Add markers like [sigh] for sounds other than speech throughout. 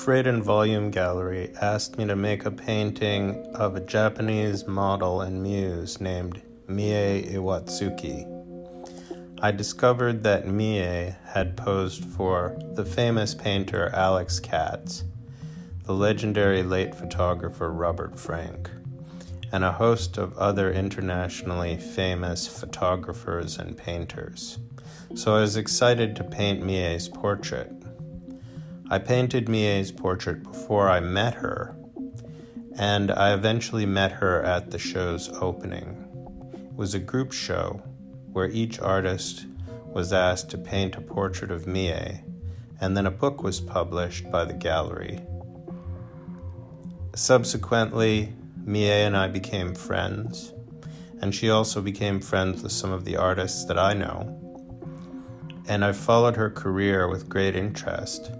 Freight and Volume Gallery asked me to make a painting of a Japanese model and muse named Mie Iwatsuki. I discovered that Mie had posed for the famous painter Alex Katz, the legendary late photographer Robert Frank, and a host of other internationally famous photographers and painters. So I was excited to paint Mie's portrait. I painted Mie's portrait before I met her, and I eventually met her at the show's opening. It was a group show where each artist was asked to paint a portrait of Mie, and then a book was published by the gallery. Subsequently, Mie and I became friends, and she also became friends with some of the artists that I know. And I've followed her career with great interest.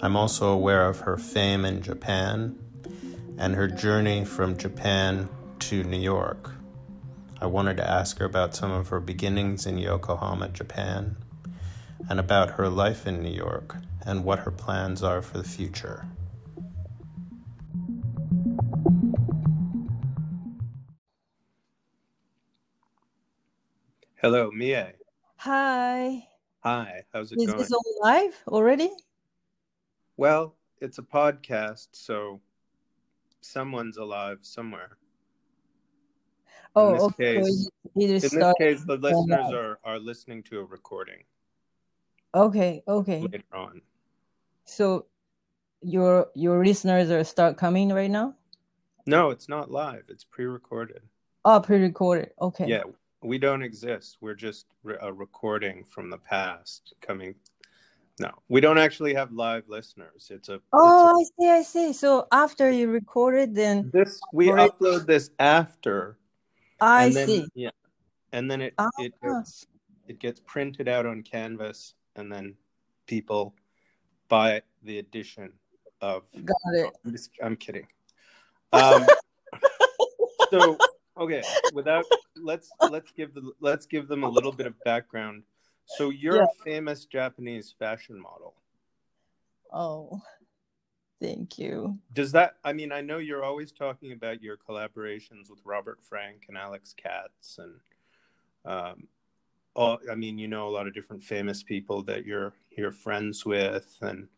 I'm also aware of her fame in Japan and her journey from Japan to New York. I wanted to ask her about some of her beginnings in Yokohama, Japan, and about her life in New York and what her plans are for the future. Hello, Mie. Hi. Hi, how's it Is going? Is this all live already? Well, it's a podcast, so someone's alive somewhere. Oh, this okay. case- In this case, the listeners are, are listening to a recording Okay, okay. later on. So your your listeners are start coming right now? No, it's not live. It's pre-recorded. Oh, pre-recorded. Okay. Yeah, we don't exist. We're just re- a recording from the past coming. No, we don't actually have live listeners. It's a. Oh, I see, I see. So after you recorded, then this we Alright. upload this after. I then, see. Yeah, and then it Ah. it gets it gets printed out on canvas, and then people buy the edition of. Got it. I'm, just, I'm kidding. Um, [laughs] so okay, without [laughs] let's let's give the let's give them a little bit of background. So you're Yeah. a famous Japanese fashion model. Oh, thank you. Does that? I mean, I know you're always talking about your collaborations with Robert Frank and Alex Katz, and um, all. I mean, you know a lot of different famous people that you're you're friends with, and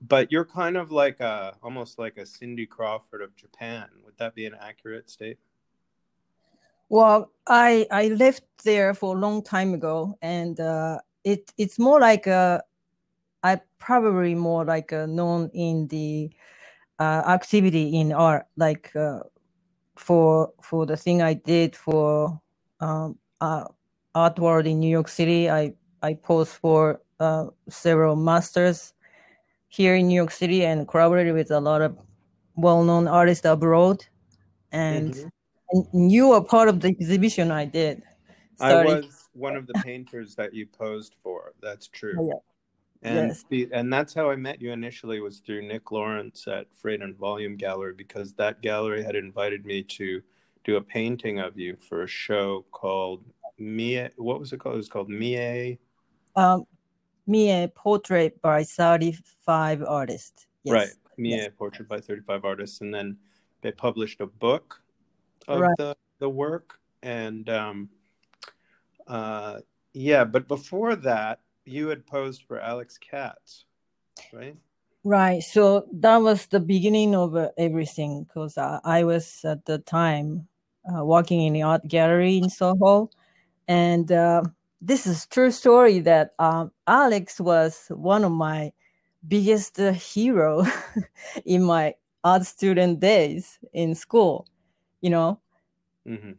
but you're kind of like a almost like a Cindy Crawford of Japan. Would that be an accurate statement? Well, I I left there for a long time ago, and uh, it it's more like a I probably more like a known in the uh, activity in art, like uh, for for the thing I did for um, uh, Art World in New York City. I I posed for uh, several masters here in New York City and collaborated with a lot of well-known artists abroad, and. Mhm. And you were part of the exhibition I did. I starting- was one of the painters that you posed for. That's true. Oh, yeah. And Yes. the, and that's how I met you initially was through Nick Lawrence at Freight and Volume Gallery because that gallery had invited me to do a painting of you for a show called Mie. What was it called? It was called Mie. Um, a portrait by 35 artists. Yes. Right. Mie Yes. Portrait by 35 Artists. And then they published a book of Right. the, the work. And um, uh, yeah, but before that, you had posed for Alex Katz, right? Right. So that was the beginning of uh, everything because uh, I was at the time uh, working in the art gallery in Soho. And uh, this is true story that um, Alex was one of my biggest uh, hero [laughs] in my art student days in school, you know. Hmm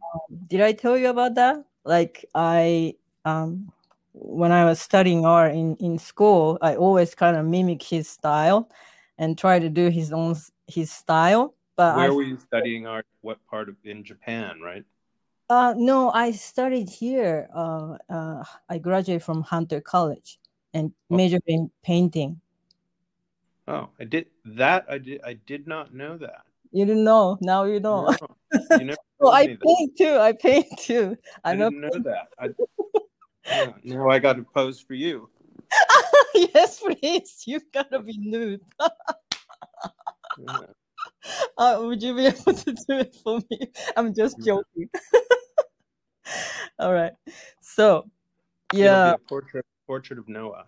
did I tell you about that? Like I um when I was studying art in, in school, I always kind of mimic his style and try to do his own his style. But Where I were you studying art? What part of in Japan, right? uh no, I studied here. Uh, uh I graduated from Hunter College and Oh. majored in painting. Oh, I did that. I did. I did not know that. You didn't know, now you know. No, you [laughs] well, I paint too. I paint too. I didn't know that. I, yeah, now I got to pose for you. [laughs] yes, please. You gotta be nude. [laughs] uh, would you be able to do it for me? I'm just joking. All right. So, yeah. portrait, portrait of Noah.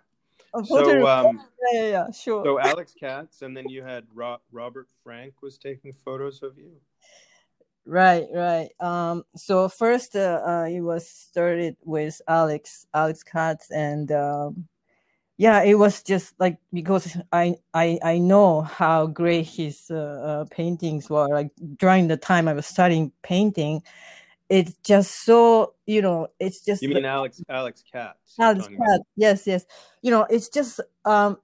So, um, yeah, yeah, yeah, sure. So [laughs] Alex Katz, and then you had Ro- Robert Frank was taking photos of you. Right, right. Um, so first, uh, uh, it was started with Alex, Alex Katz, and um, yeah, it was just like because I I I know how great his uh, uh, paintings were. Like during the time I was studying painting, it's just so you know it's just you mean alex alex katz alex katz. yes yes. You know it's just um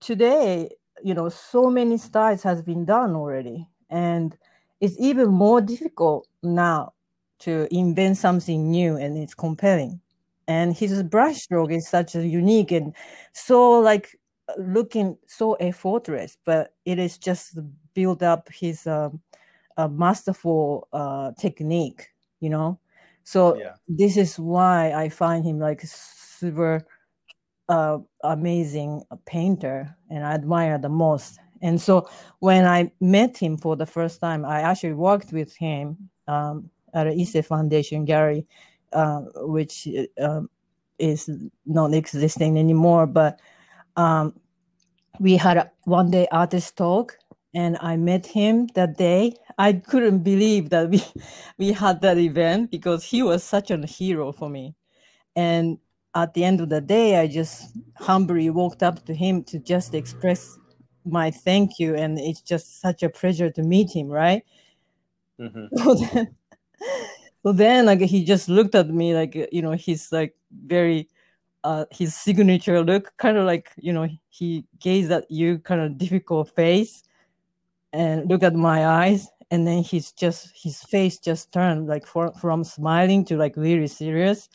today you know so many styles has been done already. And it's even more difficult now to invent something new and it's compelling. And his brushstroke is such a unique and so like looking so effortless but it is just build up his um, a masterful uh, technique, you know. So yeah. this is why I find him like super uh, amazing painter, and I admire the most. And so when I met him for the first time, I actually worked with him um, at an Ise Foundation gallery, uh, which uh, is not existing anymore. But um, we had a one day artist talk, and I met him that day. I couldn't believe that we [laughs] we had that event because he was such a hero for me. And at the end of the day, I just humbly walked up to him to just express my thank you, and it's just such a pleasure to meet him, right? Mm-hmm. [laughs] So then, so then, like he just looked at me, like you know, he's like very uh, his signature look, kind of like you know, he gazed at you, kind of difficult face, and look at my eyes and then he's just his face just turned like for, from smiling to like really serious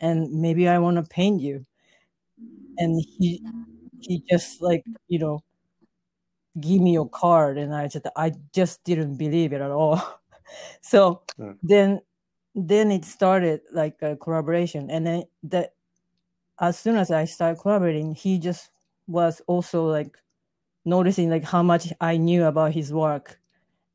and maybe i want to paint you and he he just like you know give me your card and i just i just didn't believe it at all [laughs] so mm. then then it started like a collaboration and then that as soon as i started collaborating he just was also like noticing like how much I knew about his work.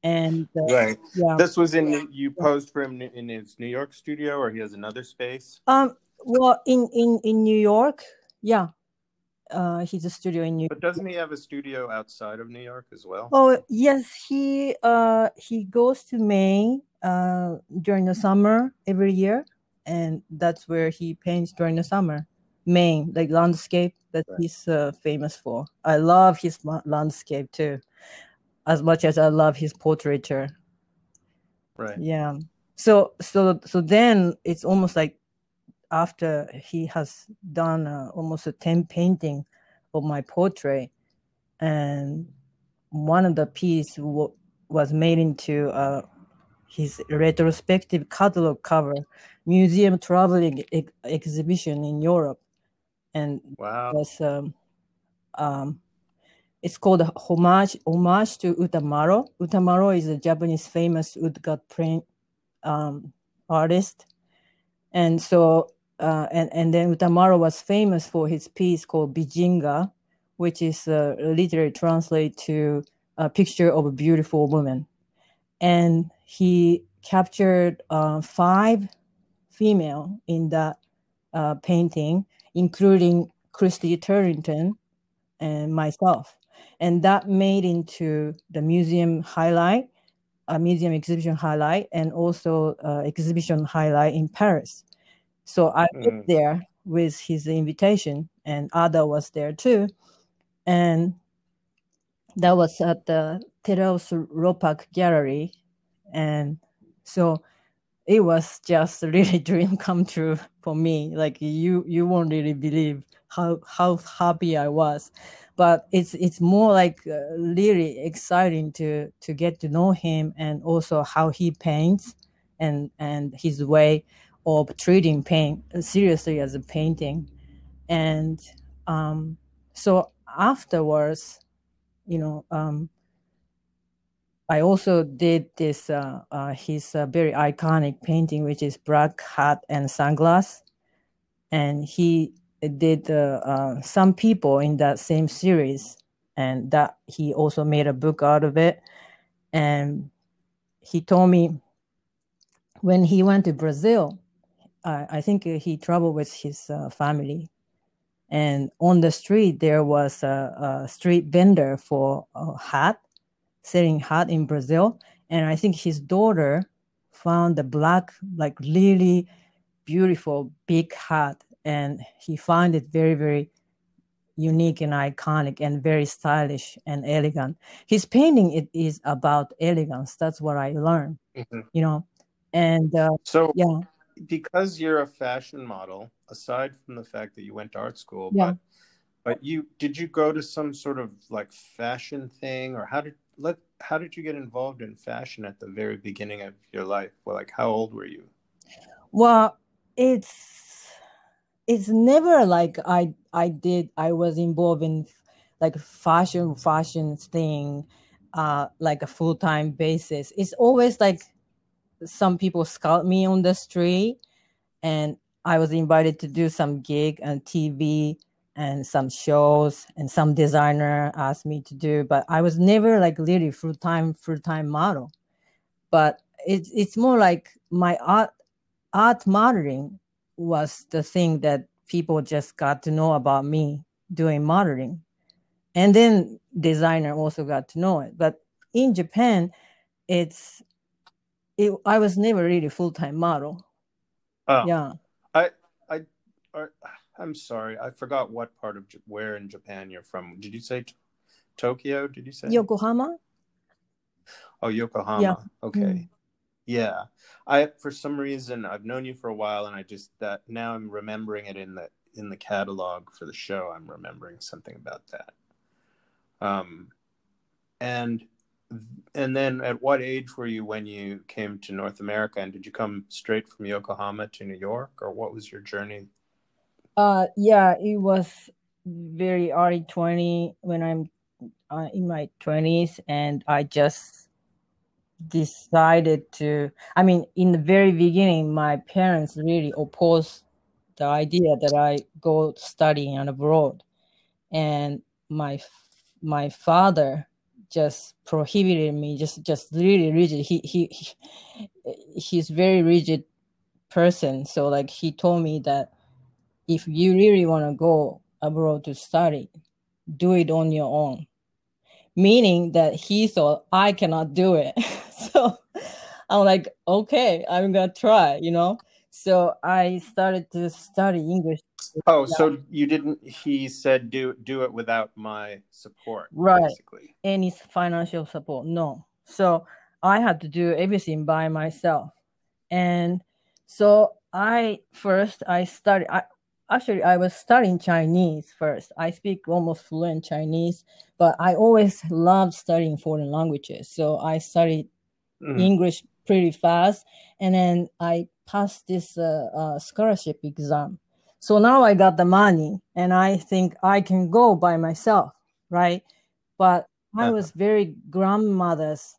And uh, right, yeah. This was in you posed for him in his New York studio, or he has another space. Um, well, in in in New York, yeah, uh, he's a studio in New. York. But doesn't he have a studio outside of New York as well? Oh yes, he uh he goes to Maine uh during the summer every year, and that's where he paints during the summer. Maine, like landscape that right. he's uh, famous for. I love his landscape too, as much as I love his portraiture. Right. Yeah. So so so then it's almost like after he has done uh, almost a ten painting of my portrait, and one of the piece w- was made into uh, his retrospective catalog cover museum traveling ex- exhibition in Europe and wow. was um, um, it's called homage homage to Utamaro. Utamaro is a Japanese famous woodcut print um, artist, and so uh, and and then Utamaro was famous for his piece called Bijinga, which is uh, literally translate to a picture of a beautiful woman, and he captured uh, five female in that uh, painting including Christy Turlington and myself. And that made into the museum highlight, a museum exhibition highlight, and also uh, exhibition highlight in Paris. So I mm. went there with his invitation, and Ada was there too. And that was at the Thaddaeus Ropac Gallery. And so it was just [laughs] really dream come true for me. Like you, you won't really believe how how happy I was. But it's it's more like uh, really exciting to to get to know him and also how he paints and and his way of treating paint seriously as a painting. And um, so afterwards, you know, um, I also did this uh, uh, his uh, very iconic painting, which is black hat and sunglass, and he did uh, uh, some people in that same series, and that he also made a book out of it. And he told me when he went to Brazil, uh, I think he traveled with his uh, family, and on the street there was a, a street vendor for a hat, selling hat in Brazil, and I think his daughter found the black, like really beautiful big hat, and he found it very very unique and iconic and very stylish and elegant. His painting it is about elegance. That's what I learned. Mm-hmm. You know, and uh, so yeah, because you're a fashion model, aside from the fact that you went to art school, yeah. but but you did you go to some sort of like fashion thing or how did let how did you get involved in fashion at the very beginning of your life? Well, like how old were you? Well, it's it's never like I I did I was involved in like fashion fashion thing uh like a full-time basis. It's always like some people scout me on the street and I was invited to do some gig on TV and some shows and some designer asked me to do, but I was never like really full time full time model. But it's it's more like my art art modeling was the thing that people just got to know about me doing modeling. And then designer also got to know it. But in Japan, it's it, I was never really full time model. Oh, yeah. I I uh, I'm sorry, I forgot what part of where in Japan you're from. Did you say Tokyo? Did you say Yokohama? Oh, Yokohama. Yeah. Okay. Mm-hmm. Yeah. I for some reason I've known you for a while, and I just that now I'm remembering it in the in the catalog for the show. I'm remembering something about that. Um, and and then at what age were you when you came to North America and did you come straight from Yokohama to New York or what was your journey? Uh yeah, it was very early 20 when I'm uh, in my 20s and I just decided to I mean in the very beginning my parents really opposed the idea that I go studying abroad. And my my father just prohibited me just just really rigid. He he, he he's very rigid person. So like he told me that if you really want to go abroad to study do it on your own meaning that he thought i cannot do it [laughs] so i'm like okay i'm gonna try you know so i started to study english Oh, so you didn't? He said, "Do do it without my support." Right. Basically. Any financial support? No. So I had to do everything by myself, and so I first I started. I actually I was studying Chinese first. I speak almost fluent Chinese, but I always loved studying foreign languages. So I studied mm. English pretty fast, and then I passed this uh, uh, scholarship exam so now I got the money and I think I can go by myself, right? But I was very grandmother's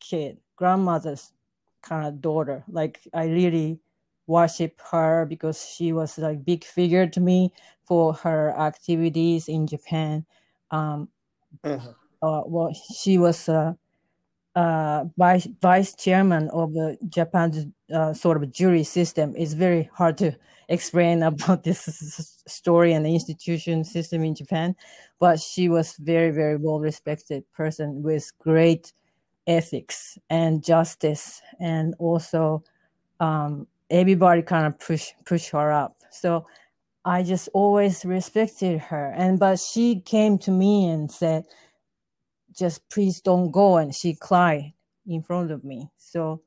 kid, grandmother's kind of daughter. Like I really worship her because she was like big figure to me for her activities in Japan. Um, uh-huh. uh, well, she was uh, uh, vice vice chairman of the Japan's uh, sort of jury system. It's very hard to explain [laughs] about this story and the institution system in Japan, but she was very very well respected person with great ethics and justice, and also um, everybody kind of push push her up. So I just always respected her, and but she came to me and said just please don't go and she cried in front of me. So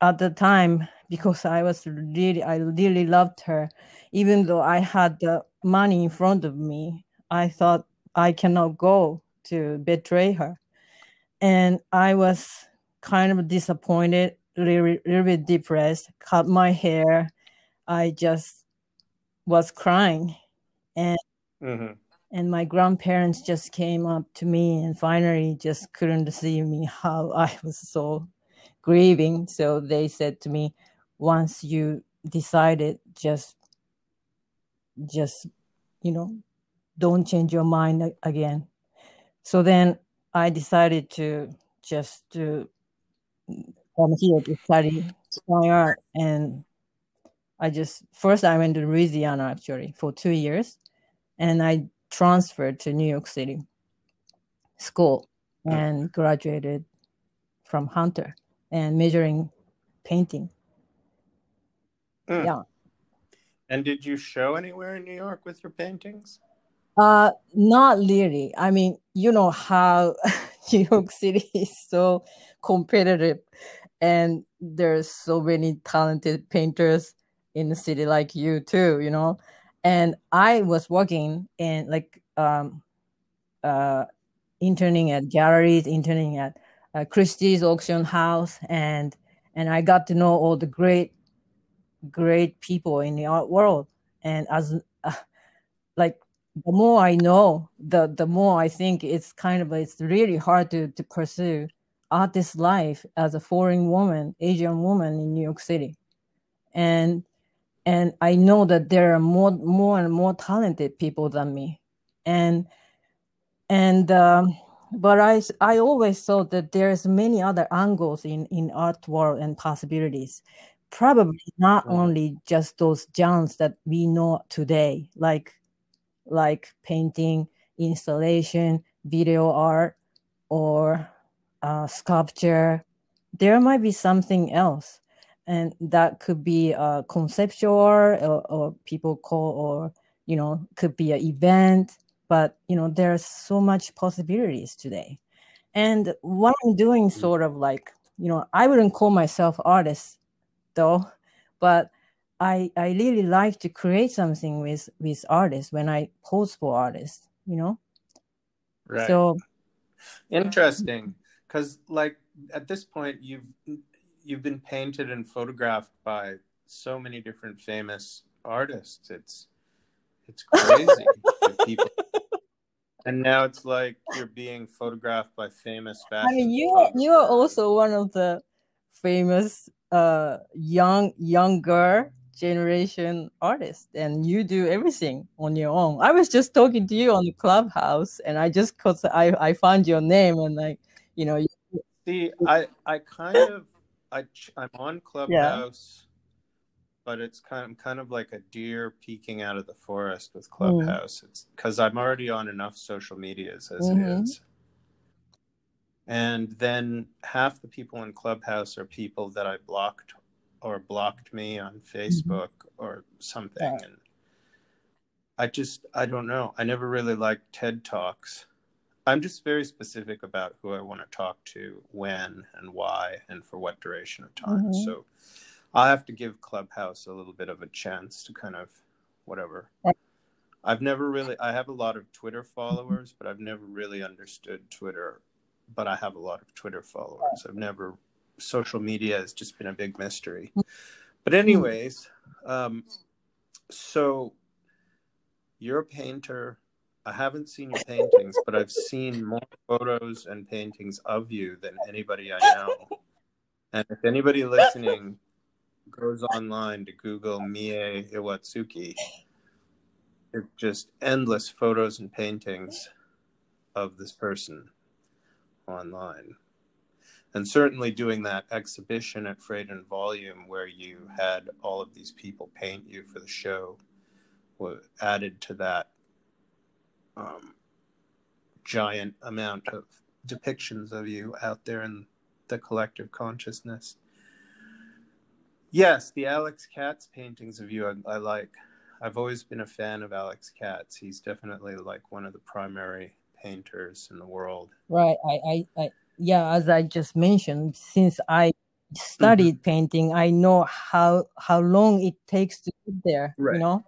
at the time [laughs] because i was really i really loved her even though i had the money in front of me i thought i cannot go to betray her. And i was kind of disappointed little bit depressed cut my hair i just was crying and mm-hmm and my grandparents just came up to me and finally just couldn't see me how [laughs] I was so grieving. So they said to me, once you decided, just, just, you know, don't change your mind again. so then I decided to just to come here to study fine art and I just first I went to Louisiana actually for two years, and I transferred to New York City school and graduated from Hunter and majoring painting. Mm. Yeah. And did you show anywhere in New York with your paintings? Uh, not really. I mean, you know how [laughs] New York City is so competitive, and there's so many talented painters in the city like you too. You know, and I was working in like um, uh, interning at galleries, interning at uh, Christie's auction house, and and I got to know all the great, great people in the art world. And as uh, like the more I know, the the more I think it's kind of it's really hard to to pursue artist life as a foreign woman, Asian woman in New York City, and and I know that there are more more and more talented people than me, and and um, but I I always thought that there's many other angles in in art world and possibilities. Probably not Right. only just those genres that we know today, like like painting, installation, video art, or uh, sculpture. There might be something else, and that could be uh, conceptual or, or people call, or you know, could be an event. But you know, there's so much possibilities today, and what I'm doing, sort of like you know, I wouldn't call myself artist, though, but I I really like to create something with with artists when I pose for artists, you know. Right. So Interesting, because like at this point you've you've been painted and photographed by so many different famous artists. It's it's [laughs] crazy. people, [laughs] and now it's like you're being photographed by famous fashion. I mean, you are you are also one of the famous uh young younger generation artists, and you do everything on your own. I was just talking to you on the clubhouse, and I just cause I I found your name and like you know you- See, I I kind of i i'm on Clubhouse, but it's kind of kind of like a deer peeking out of the forest with Clubhouse. It's because I'm already on enough social medias as Mhm. it is, and then half the people in Clubhouse are people that I blocked or blocked me on Facebook or something, Right. and I just I don't know. I never really liked TED talks. I'm just very specific about who I want to talk to, when and why, and for what duration of time. Mhm. So I'll have to give Clubhouse a little bit of a chance to kind of whatever. I've never really, I have a lot of Twitter followers, but I've never really understood Twitter. But I have a lot of Twitter followers. I've never, social media has just been a big mystery. But, anyways, um, so you're a painter. I haven't seen your paintings, but I've seen more photos and paintings of you than anybody I know. And if anybody listening goes online to Google Mie Iwatsuki, it's just endless photos and paintings of this person online. And certainly doing that exhibition at Freight and Volume where you had all of these people paint you for the show added to that um, giant amount of depictions of you out there in the collective consciousness. Yes, the Alex Katz paintings of you I, I like. I've always been a fan of Alex Katz. He's definitely like one of the primary painters in the world. right. I, I I yeah, as I just mentioned, since I studied painting, I know how how long it takes to get there. Right. You know.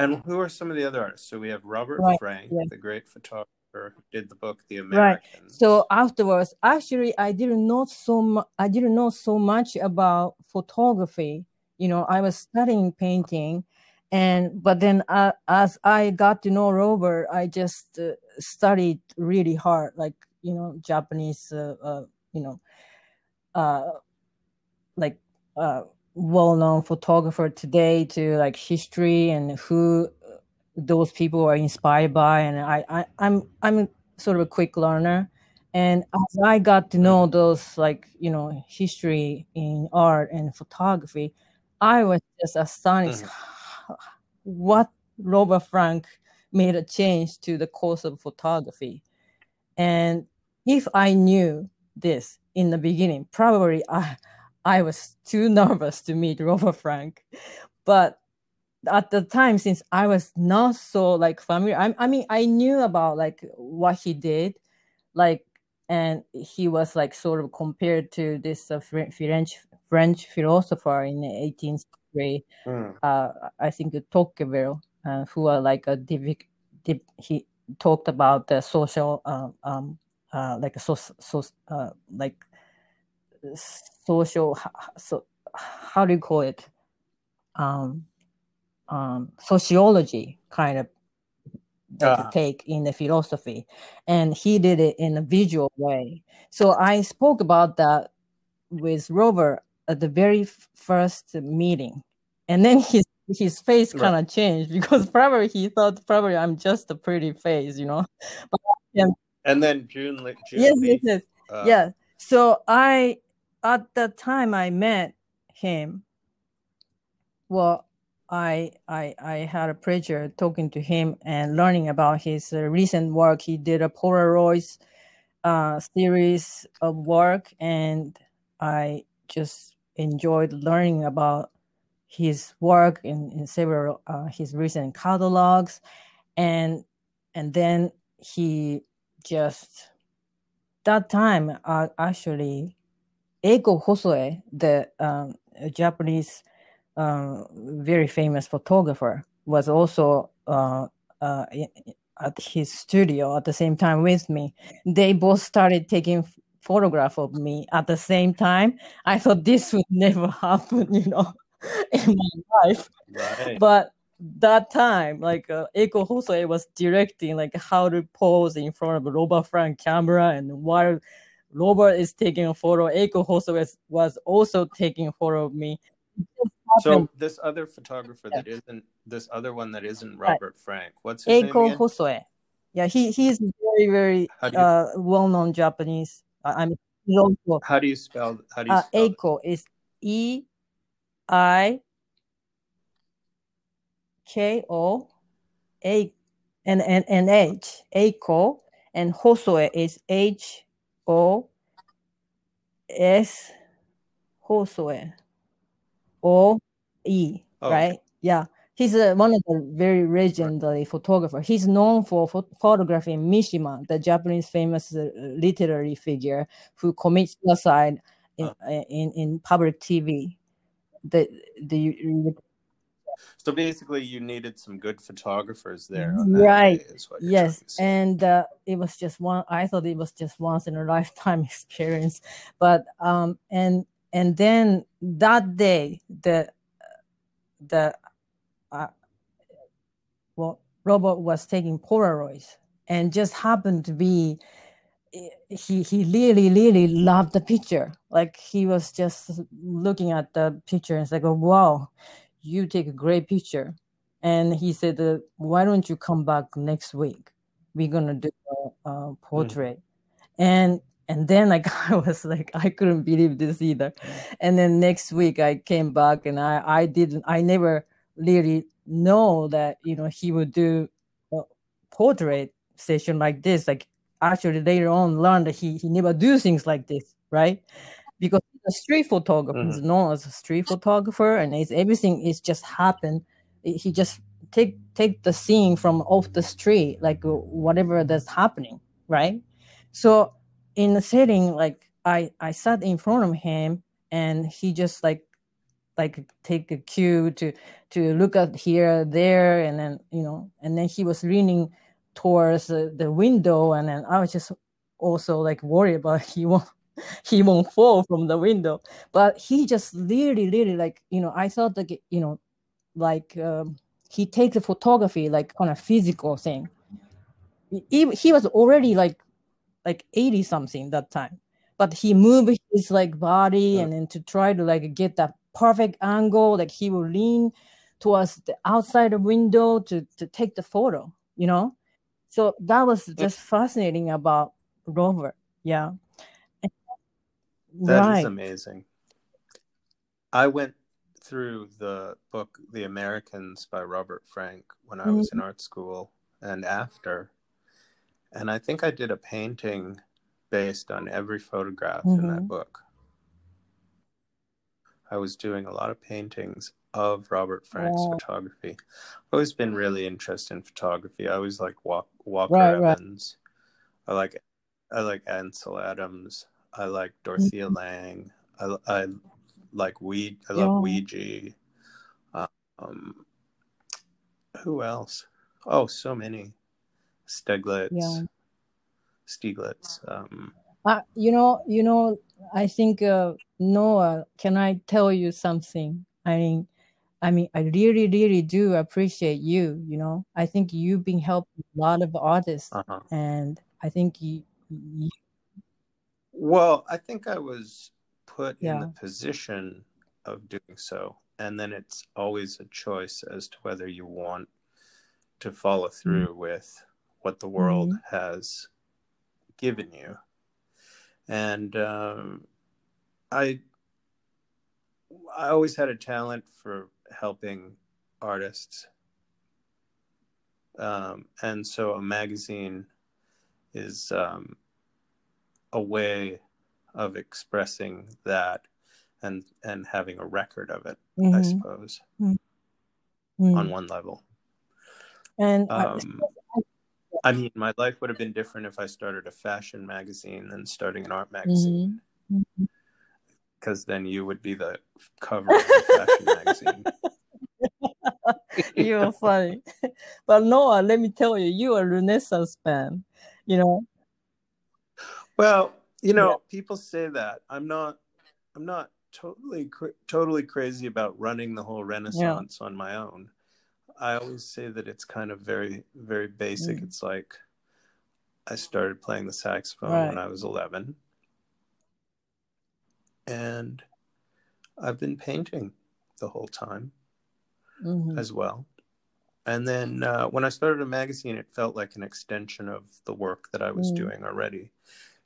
And who are some of the other artists? So we have Robert Right, Frank, yeah. the great photographer who did the book The Right. So afterwards, actually, I didn't know so mu- I didn't know so much about photography. You know, I was studying painting, and but then uh, as I got to know Robert, I just uh, studied really hard, like you know, Japanese, uh, uh, you know, uh, like uh, well-known photographer today to like history and who those people are inspired by and I, I i'm i'm sort of a quick learner. And as I got to know those like, you know, history in art and photography, I was just astonished Mhm. what Robert Frank made a change to the course of photography. And if I knew this in the beginning, probably I I was too nervous to meet Robert Frank. But at the time, since I was not so like familiar, I, I mean, I knew about like what he did, like, and he was like sort of compared to this uh, French French philosopher in the 18th century. Mm. Uh, I think Tocqueville, uh, who are like a div- div- he talked about the social uh, um, uh, like a so, so uh, like social so how do you call it? Um, um, sociology kind of Ah. take in the philosophy. And he did it in a visual way. So i spoke about that with robert at the very first meeting. And then his his face kind of changed [laughs] because probably he thought probably i'm just a pretty face you know? [laughs] But And then June, June yes yes yes. Uh, yeah so i at the time i met him well i i i had a pleasure talking to him and learning about his uh, recent work. He did a polaroids uh, series of work and i just enjoyed learning about his work in, in several uh, his recent catalogs. And and then he just that time uh, actually Eiko Hosoe, the um, Japanese um, very famous photographer, was also uh, uh, at his studio at the same time with me. They both started taking photograph of me at the same time. I thought this would [laughs] never happen, you know, [laughs] in my life. Right. But that time, like uh, Eiko Hosoe was directing like how to pose in front of a Robert Frank camera, and while Robert is taking a photo, Eiko Hosoe was, was also taking a photo of me. So this other photographer that isn't this other one that isn't Right. Robert Frank. What's his name Eiko? Hosoe. Yeah, he he's very very uh, well-known Japanese. Uh, I mean, also how do you spell how do you uh, spell it? Eiko is E I K O A and and and H Eiko and Hosoe is H O S Hosoe O E Oh, right? Yeah. He's uh, one of the very legendary photographer. He's known for pho- photographing Mishima the Japanese famous uh, literary figure who commits suicide in, Uh. in in public TV the the So basically you needed some good photographers there on that Right. day is what Yes, trying to say. and uh, it was just one. I thought it was just once in a [laughs] lifetime experience, but um, and and then that day, the the uh, well, Robert was taking Polaroids, and just happened to be he he really really loved the picture. Like he was just looking at the picture and it's like, oh, wow, you take a great picture. And he said, uh, why don't you come back next week? We're gonna do a, a portrait. And and then like [laughs] I was like I couldn't believe this either. And then next week I came back and I I didn't I never really know that you know he would do a portrait session like this. Like actually later on learned that he he never do things like this, right? Because a street photographer, he's known as a street photographer, and it's everything is just happened. He just take take the scene from off the street, like uh, whatever that's happening, right? So in the setting, like I I sat in front of him, and he just like like take a cue to to look at here there and then you know and then he was leaning towards the, the window and then i was just also like worried about [laughs] he won't [laughs] he won't fall from the window but he just really really like you know i thought like you know like um, he takes the photography like on a physical thing he, he was already like like 80 something that time but he moved his like body Mm. and then to try to like get that perfect angle like he will lean towards the outside the window to to take the photo you know so that was just fascinating about Robert. Yeah. That right. is amazing. I went through the book The Americans by Robert Frank when I was mm-hmm. in art school and after. And I think I did a painting based on every photograph mm-hmm. in that mm-hmm. book. I was doing a lot of paintings of Robert Frank's photography. I've always been really interested in photography. I always like Walk, Walker right, Evans. Right. I like I like Ansel Adams. I like Dorothea mm-hmm. Lange. I, I like Weed. I love yeah. Weegee. Um, who else? Oh, so many. Stieglitz. Yeah. Stieglitz. Um, uh, you know, you know. I think uh, Noah. Can I tell you something? I mean, I mean, I really, really do appreciate you. You know, I think you've been helping a lot of artists, uh-huh. and I think you, you. Well, I think I was put yeah. in the position of doing so, and then it's always a choice as to whether you want to follow mm-hmm. through mm-hmm. with what the world mm-hmm. has given you. And um, I, I always had a talent for helping artists. Um, and so a magazine is um, a way of expressing that and and having a record of it mm-hmm. i suppose mm-hmm. on one level and um, I mean, my life would have been different if I started a fashion magazine than starting an art magazine. Because mm-hmm. then you would be the cover of the fashion magazine. [laughs] [laughs] You're funny. But Noah, let me tell you, you're a Renaissance man, you know? Well, you know, yeah. people say that. I'm not, I'm not totally, totally crazy about running the whole Renaissance yeah. on my own. I always say that it's kind of very, very basic. Mm. It's like I started playing the saxophone right. when I was 11. And I've been painting the whole time mm-hmm. as well. And then uh, when I started a magazine, it felt like an extension of the work that I was mm. doing already.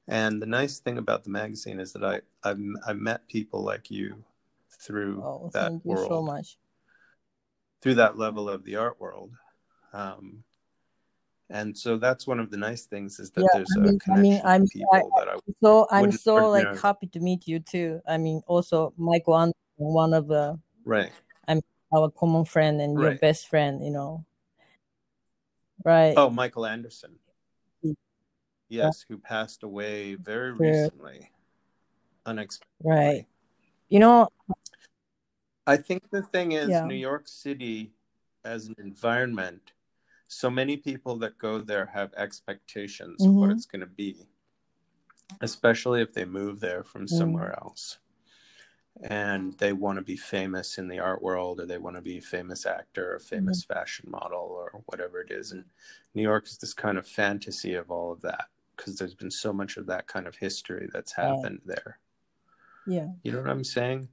And the nice thing about the magazine is that I I, I met people like you through oh, that thank world. You so much through that level of the art world. Um, and so that's one of the nice things is that yeah, there's I mean, a connection I mean, I'm, people I, that I would. so I'm so like know. happy to meet you too. I mean, also Michael Anderson, one of the right. I'm our common friend and right. your best friend. You know, right? Oh, Michael Anderson. Yes, who passed away very recently, unexpectedly. Right. You know, I think the thing is, yeah. New York City as an environment, so many people that go there have expectations mm-hmm. of what mm-hmm. it's going to be, especially if they move there from mm-hmm. somewhere else. And they want to be famous in the art world, or they want to be a famous actor, or famous mm-hmm. fashion model, or whatever it is. And New York is this kind of fantasy of all of that because there's been so much of that kind of history that's happened yeah. there. Yeah. You know what I'm saying?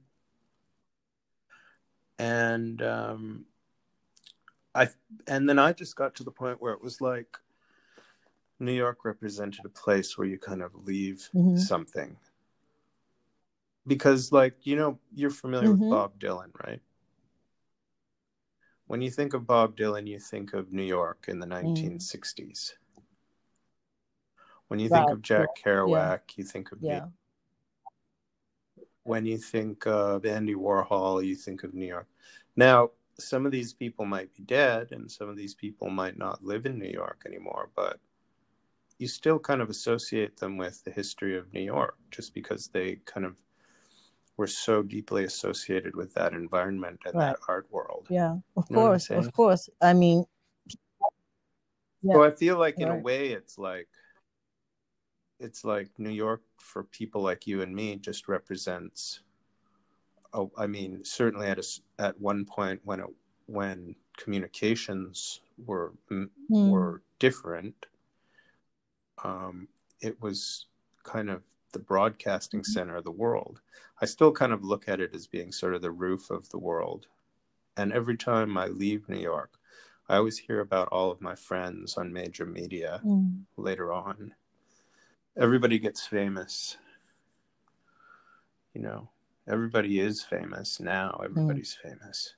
and um, I and then I just got to the point where it was like New York represented a place where you kind of leave mm-hmm. something because like you know you're familiar mm-hmm. with Bob Dylan right when you think of Bob Dylan you think of New York in the 1960s mm. When you think of Jack Kerouac yeah. you think of yeah when you think of Andy Warhol, you think of New York. Now, some of these people might be dead and some of these people might not live in New York anymore, but you still kind of associate them with the history of New York just because they kind of were so deeply associated with that environment and right. that art world. Yeah, of you course, of course. I mean, yeah. so I feel like in right. a way it's like it's like New York for people like you and me just represents. Oh, I mean, certainly at a, at one point when it when communications were mm. were different, um, it was kind of the broadcasting mm-hmm. center of the world. I still kind of look at it as being sort of the roof of the world. And every time I leave New York, I always hear about all of my friends on major media Mm. later on. Everybody gets famous. You know, everybody is famous now. Everybody's famous.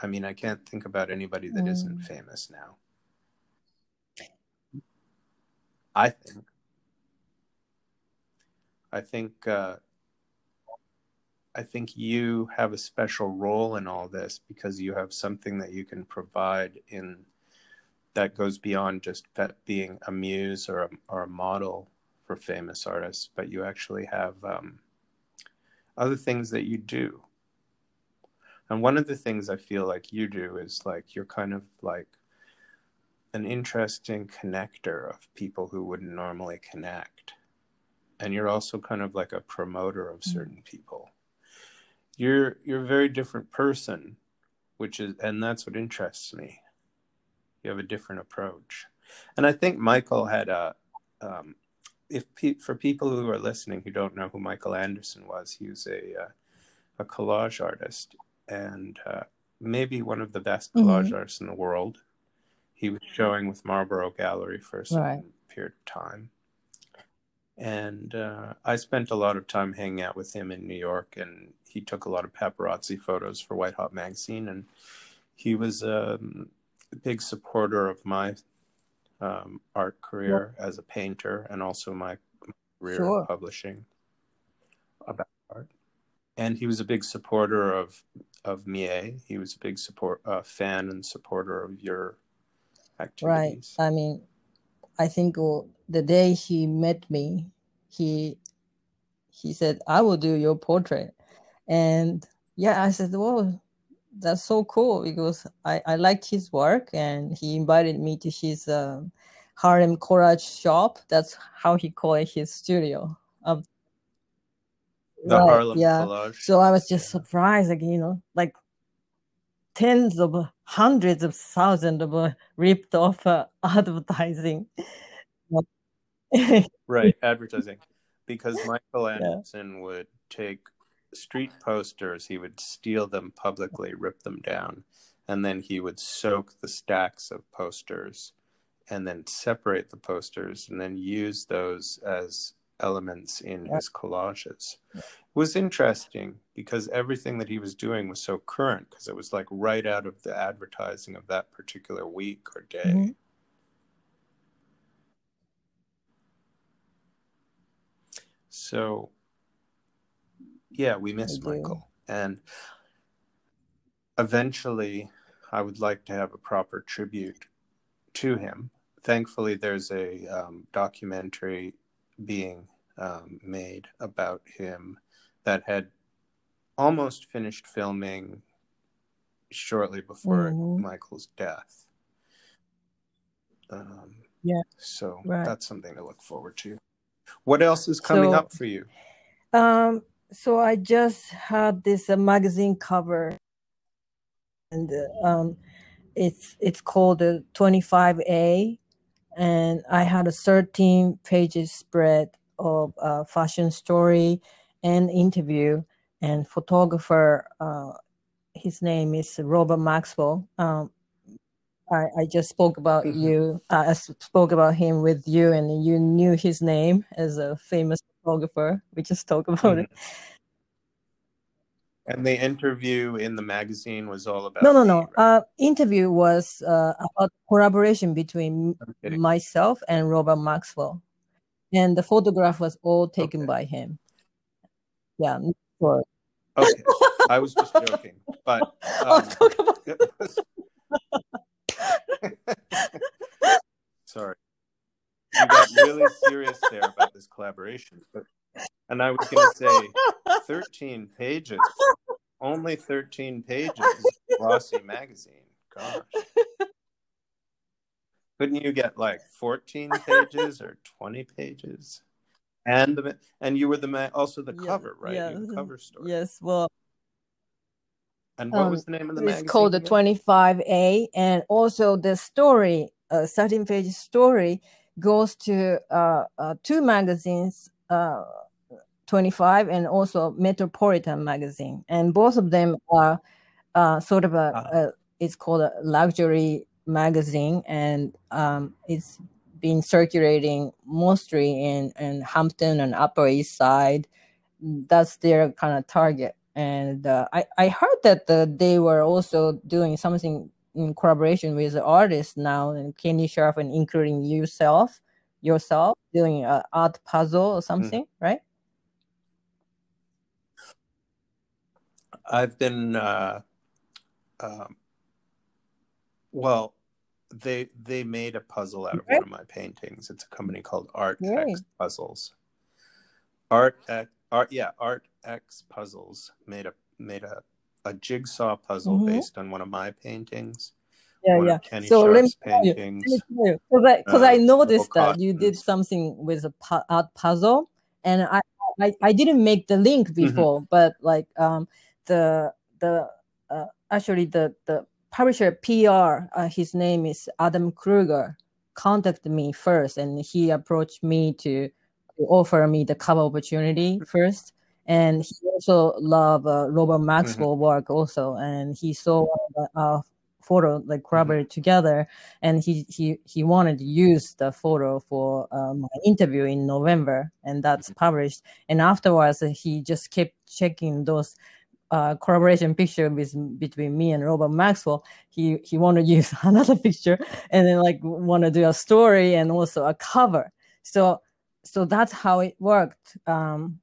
I mean, I can't think about anybody that Mm. not famous now. I think. I think uh, I think you have a special role in all this because you have something that you can provide in that goes beyond just being a muse or a, or a model for famous artists, but you actually have um, other things that you do. And one of the things I feel like you do is like you're kind of like an interesting connector of people who wouldn't normally connect. And you're also kind of like a promoter of certain people. You're you're a very different person, which is and that's what interests me. You have a different approach. And I think Michael had a um, if pe- for people who are listening who don't know who Michael Anderson was, he was a uh, a collage artist and uh, maybe one of the best collage Mhm. artists in the world. He was showing with Marlborough Gallery for a certain Right. period of time. And uh, I spent a lot of time hanging out with him in New York, and he took a lot of paparazzi photos for White Hot Magazine. And he was um, a big supporter of my um, art career as a painter and also my career Sure. in publishing about art. And he was a big supporter of of Mie. He was a big support uh, fan and supporter of your activities. Right. I mean, I think the day he met me, he he said, "I will do your portrait," and yeah, I said, "Well, that's so cool because I I liked his work, and he invited me to his um, Harlem Collage shop. That's how he called his studio. Um, the right, Harlem yeah. Collage. So I was just Yeah. surprised, like you know, like tens of hundreds of thousands of uh, ripped off uh, [laughs] advertising. right, [laughs] advertising. Because Michael Anderson would take street posters, he would steal them publicly, rip them down, and then he would soak the stacks of posters and then separate the posters and then use those as elements in his collages. It was interesting because everything that he was doing was so current because it was like right out of the advertising of that particular week or day. Mhm. So, yeah, we miss We. Michael. And eventually, I would like to have a proper tribute to him. Thankfully, there's a um, documentary being um, made about him that had almost finished filming shortly before Mhm. Michael's death. Um, Yeah. So Right. that's something to look forward to. What else is coming So- up for you? Um, so I just had this uh, magazine cover, and uh, um, it's it's called the 25A, and I had a 13 pages spread of uh, fashion story and interview, and photographer. Uh, his name is Robert Maxwell. Um, I, I just spoke about Mhm. you. I spoke about him with you, and you knew his name as a famous photographer. We just talk about it. And the interview in the magazine was all about No, no, no. Uh, interview was uh, about collaboration between myself and Robert Maxwell, and the photograph was all taken Okay. by him. Yeah, sure. Okay, [laughs] I was just joking, but [laughs] oh, um, talk about was- [laughs] sorry, you got really serious there about this collaboration, but, and I was going to say thirteen pages, only thirteen pages, Rossi magazine. Gosh, couldn't you get like fourteen pages or twenty pages? And the and you were the ma- also the Yeah, cover, right? yeah. You have a cover story. yes. Well, And what Um, was the name of the it's magazine? It's called the 25A, and also the story, uh, 13 page story, goes to uh, uh, two magazines, uh, 25 and also Metropolitan magazine, and both of them are uh, sort of a, Ah. a it's called a luxury magazine, and um, it's been circulating mostly in, in Hampton and Upper East Side. That's their kind of target. And uh, I, I heard that the, they were also doing something in collaboration with the artists now, and Kenny Scharf, and including yourself, yourself doing an art puzzle or mm-hmm. something, mm. right? I've been, uh, um, well, they they made a puzzle out of one of my paintings. It's a company called Art X Puzzles. Art X, Art yeah, Art X Puzzles made a made a a jigsaw puzzle mm-hmm. based on one of my paintings. Yeah, yeah. Kenny so let me paintings. Because I, uh, I noticed that you did something with a pu- art puzzle, and I, I, I didn't make the link mm-hmm. before, mm-hmm. but like um the the uh, actually the the publisher PR, uh, his name is Adam Kruger, contacted me first, and he approached me to, to offer me the cover opportunity first. And he also loved uh, Robert Maxwell mm-hmm. work also, and he saw a photo like collaborated mm-hmm. together, and he he he wanted to use the photo for uh, my interview in November, and that's mm-hmm. published. And afterwards, he just kept checking those uh, collaboration picture with between me and Robert Maxwell, he he wanted to use [laughs] another picture and then like want to do a story and also a cover. So so that's how it worked um,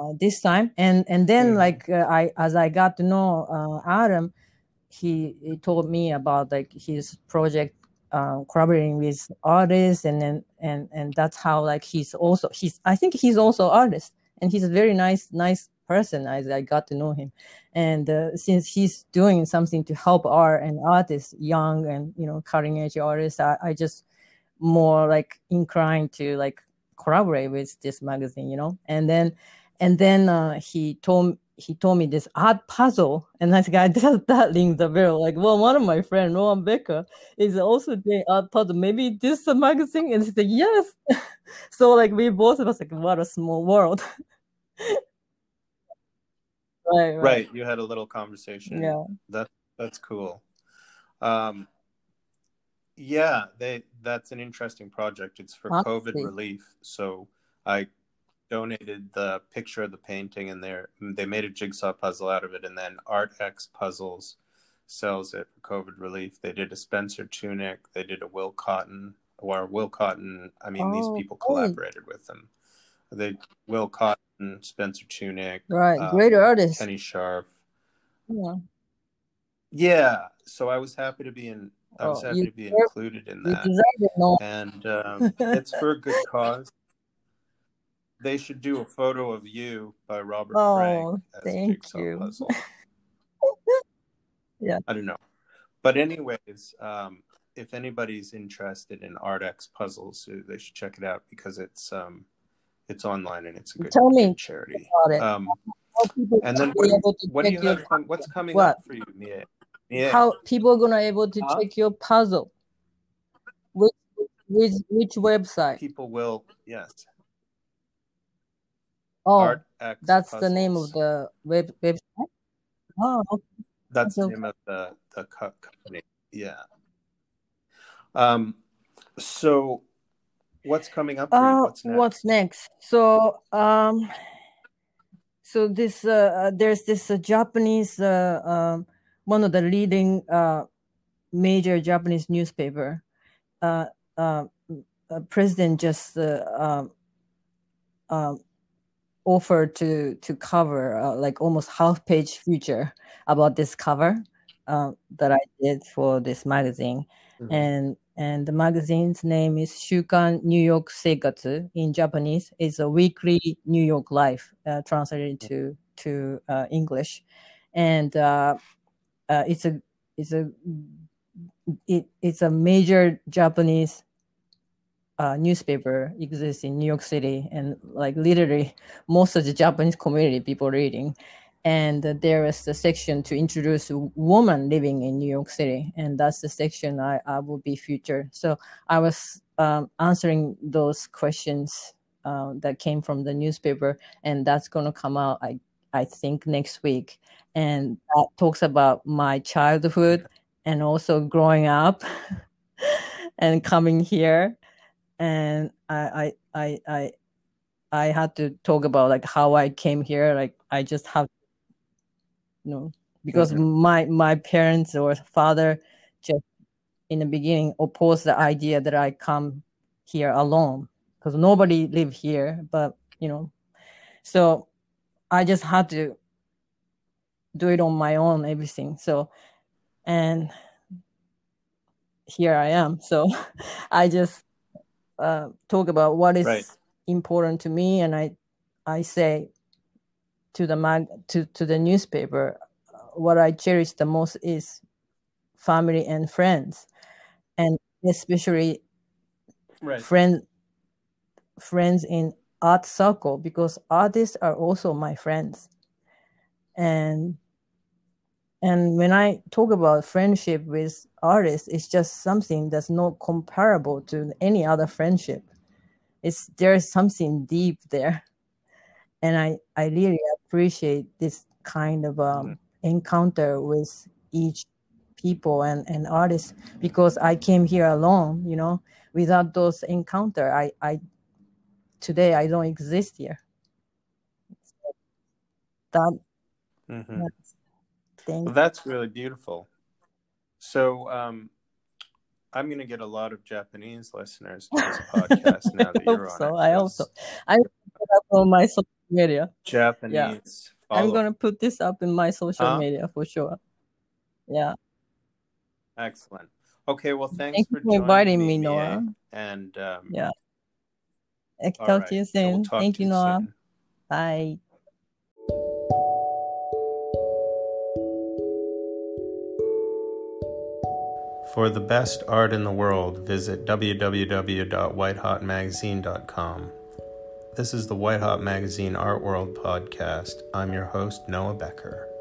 uh, this time. And and then like uh, I as I got to know uh, Adam, he, he told me about like his project uh, collaborating with artists and then and and that's how like he's also he's I think he's also artist and he's a very nice nice person as I got to know him. And uh, since he's doing something to help art and artists, young and you know cutting edge artists, I, I just more like inclined to like collaborate with this magazine, you know. And then and then uh, he told he told me this art puzzle, and I said, does [laughs] that rings the bell. Like, well, one of my friends, Noah Becker, is also doing art puzzle. Maybe this is a magazine, and he said yes. [laughs] so like we both of us like, what a small world. [laughs] right, right. Right. You had a little conversation. Yeah. That that's cool. Um, yeah, they that's an interesting project. It's for Honestly. COVID relief. So I donated the picture of the painting and they they made a jigsaw puzzle out of it and then Art X Puzzles sells it for COVID relief. They did a Spencer Tunick, they did a Will Cotton or Will Cotton, I mean oh, these people collaborated with them. They Will Cotton Spencer Tunick, right? Um, Great artist, Kenny Scharf. Yeah. Yeah. So I was happy to be in. I was oh, happy to be included in that, and um, it's for a good [laughs] cause. They should do a photo of you by Robert oh, Frank as thank a you. puzzle. [laughs] yeah. I don't know, but anyways, um, if anybody's interested in ArtX puzzles, they should check it out because it's um, it's online and it's a good, Tell me charity. Um, and then what, what do you have? what's coming what? up for you, Mia? Mia? How people are gonna able to huh? check your puzzle? Which which which website? People will yes. Oh, that's puzzles. the name of the web website. Oh, okay. that's the name of the the company. Yeah. Um. So what's coming up uh, what's next? what's next so um so this uh, uh, there's this uh, japanese uh, um, one of the leading uh, major japanese newspaper uh, president just uh, um, um, offered to to cover uh, like almost half page feature about this cover uh, that I did for this magazine, mm-hmm. and and the magazine's name is Shukan New York Seikatsu in Japanese. It's a weekly New York life uh, translated to to uh, English, and uh, uh it's a it's a it, it's a major Japanese uh, newspaper exists in New York City, and like literally most of the Japanese community people reading. And there is a section to introduce woman living in New York City, and that's the section I, I will be featured. So I was um, answering those questions uh, that came from the newspaper, and that's going to come out, I I think, next week, and that talks about my childhood and also growing up [laughs] and coming here and I, I i i i had to talk about like how i came here like i just have you know because mm-hmm. my my parents or father just in the beginning opposed the idea that i come here alone because nobody live here but you know so i just had to do it on my own everything so and here i am so [laughs] i just uh, talk about what is right. important to me and i i say to the mag to, to the newspaper what i cherish the most is family and friends and especially right. friends friends in art circle because artists are also my friends and and when i talk about friendship with artists it's just something that's not comparable to any other friendship it's there's something deep there and i i really appreciate this kind of um, mm-hmm. encounter with each people and, and artists because I came here alone, you know, without those encounter, I, I today I don't exist here. So that mm-hmm. Well, that's really beautiful. So um, I'm going to get a lot of Japanese listeners to this [laughs] podcast now that you're on so. it. I also so. I put up on my social media. Japanese. Yeah. I'm going to put this up in my social huh? media for sure. Yeah. Excellent. Okay, well, thanks Thank for, for inviting me, Noah. And um, yeah, I'll talk right. to you soon. We'll Thank you, Noah. Soon. Bye. For the best art in the world, visit www.whitehotmagazine.com. This is the White Hot Magazine Art World podcast. I'm your host, Noah Becker.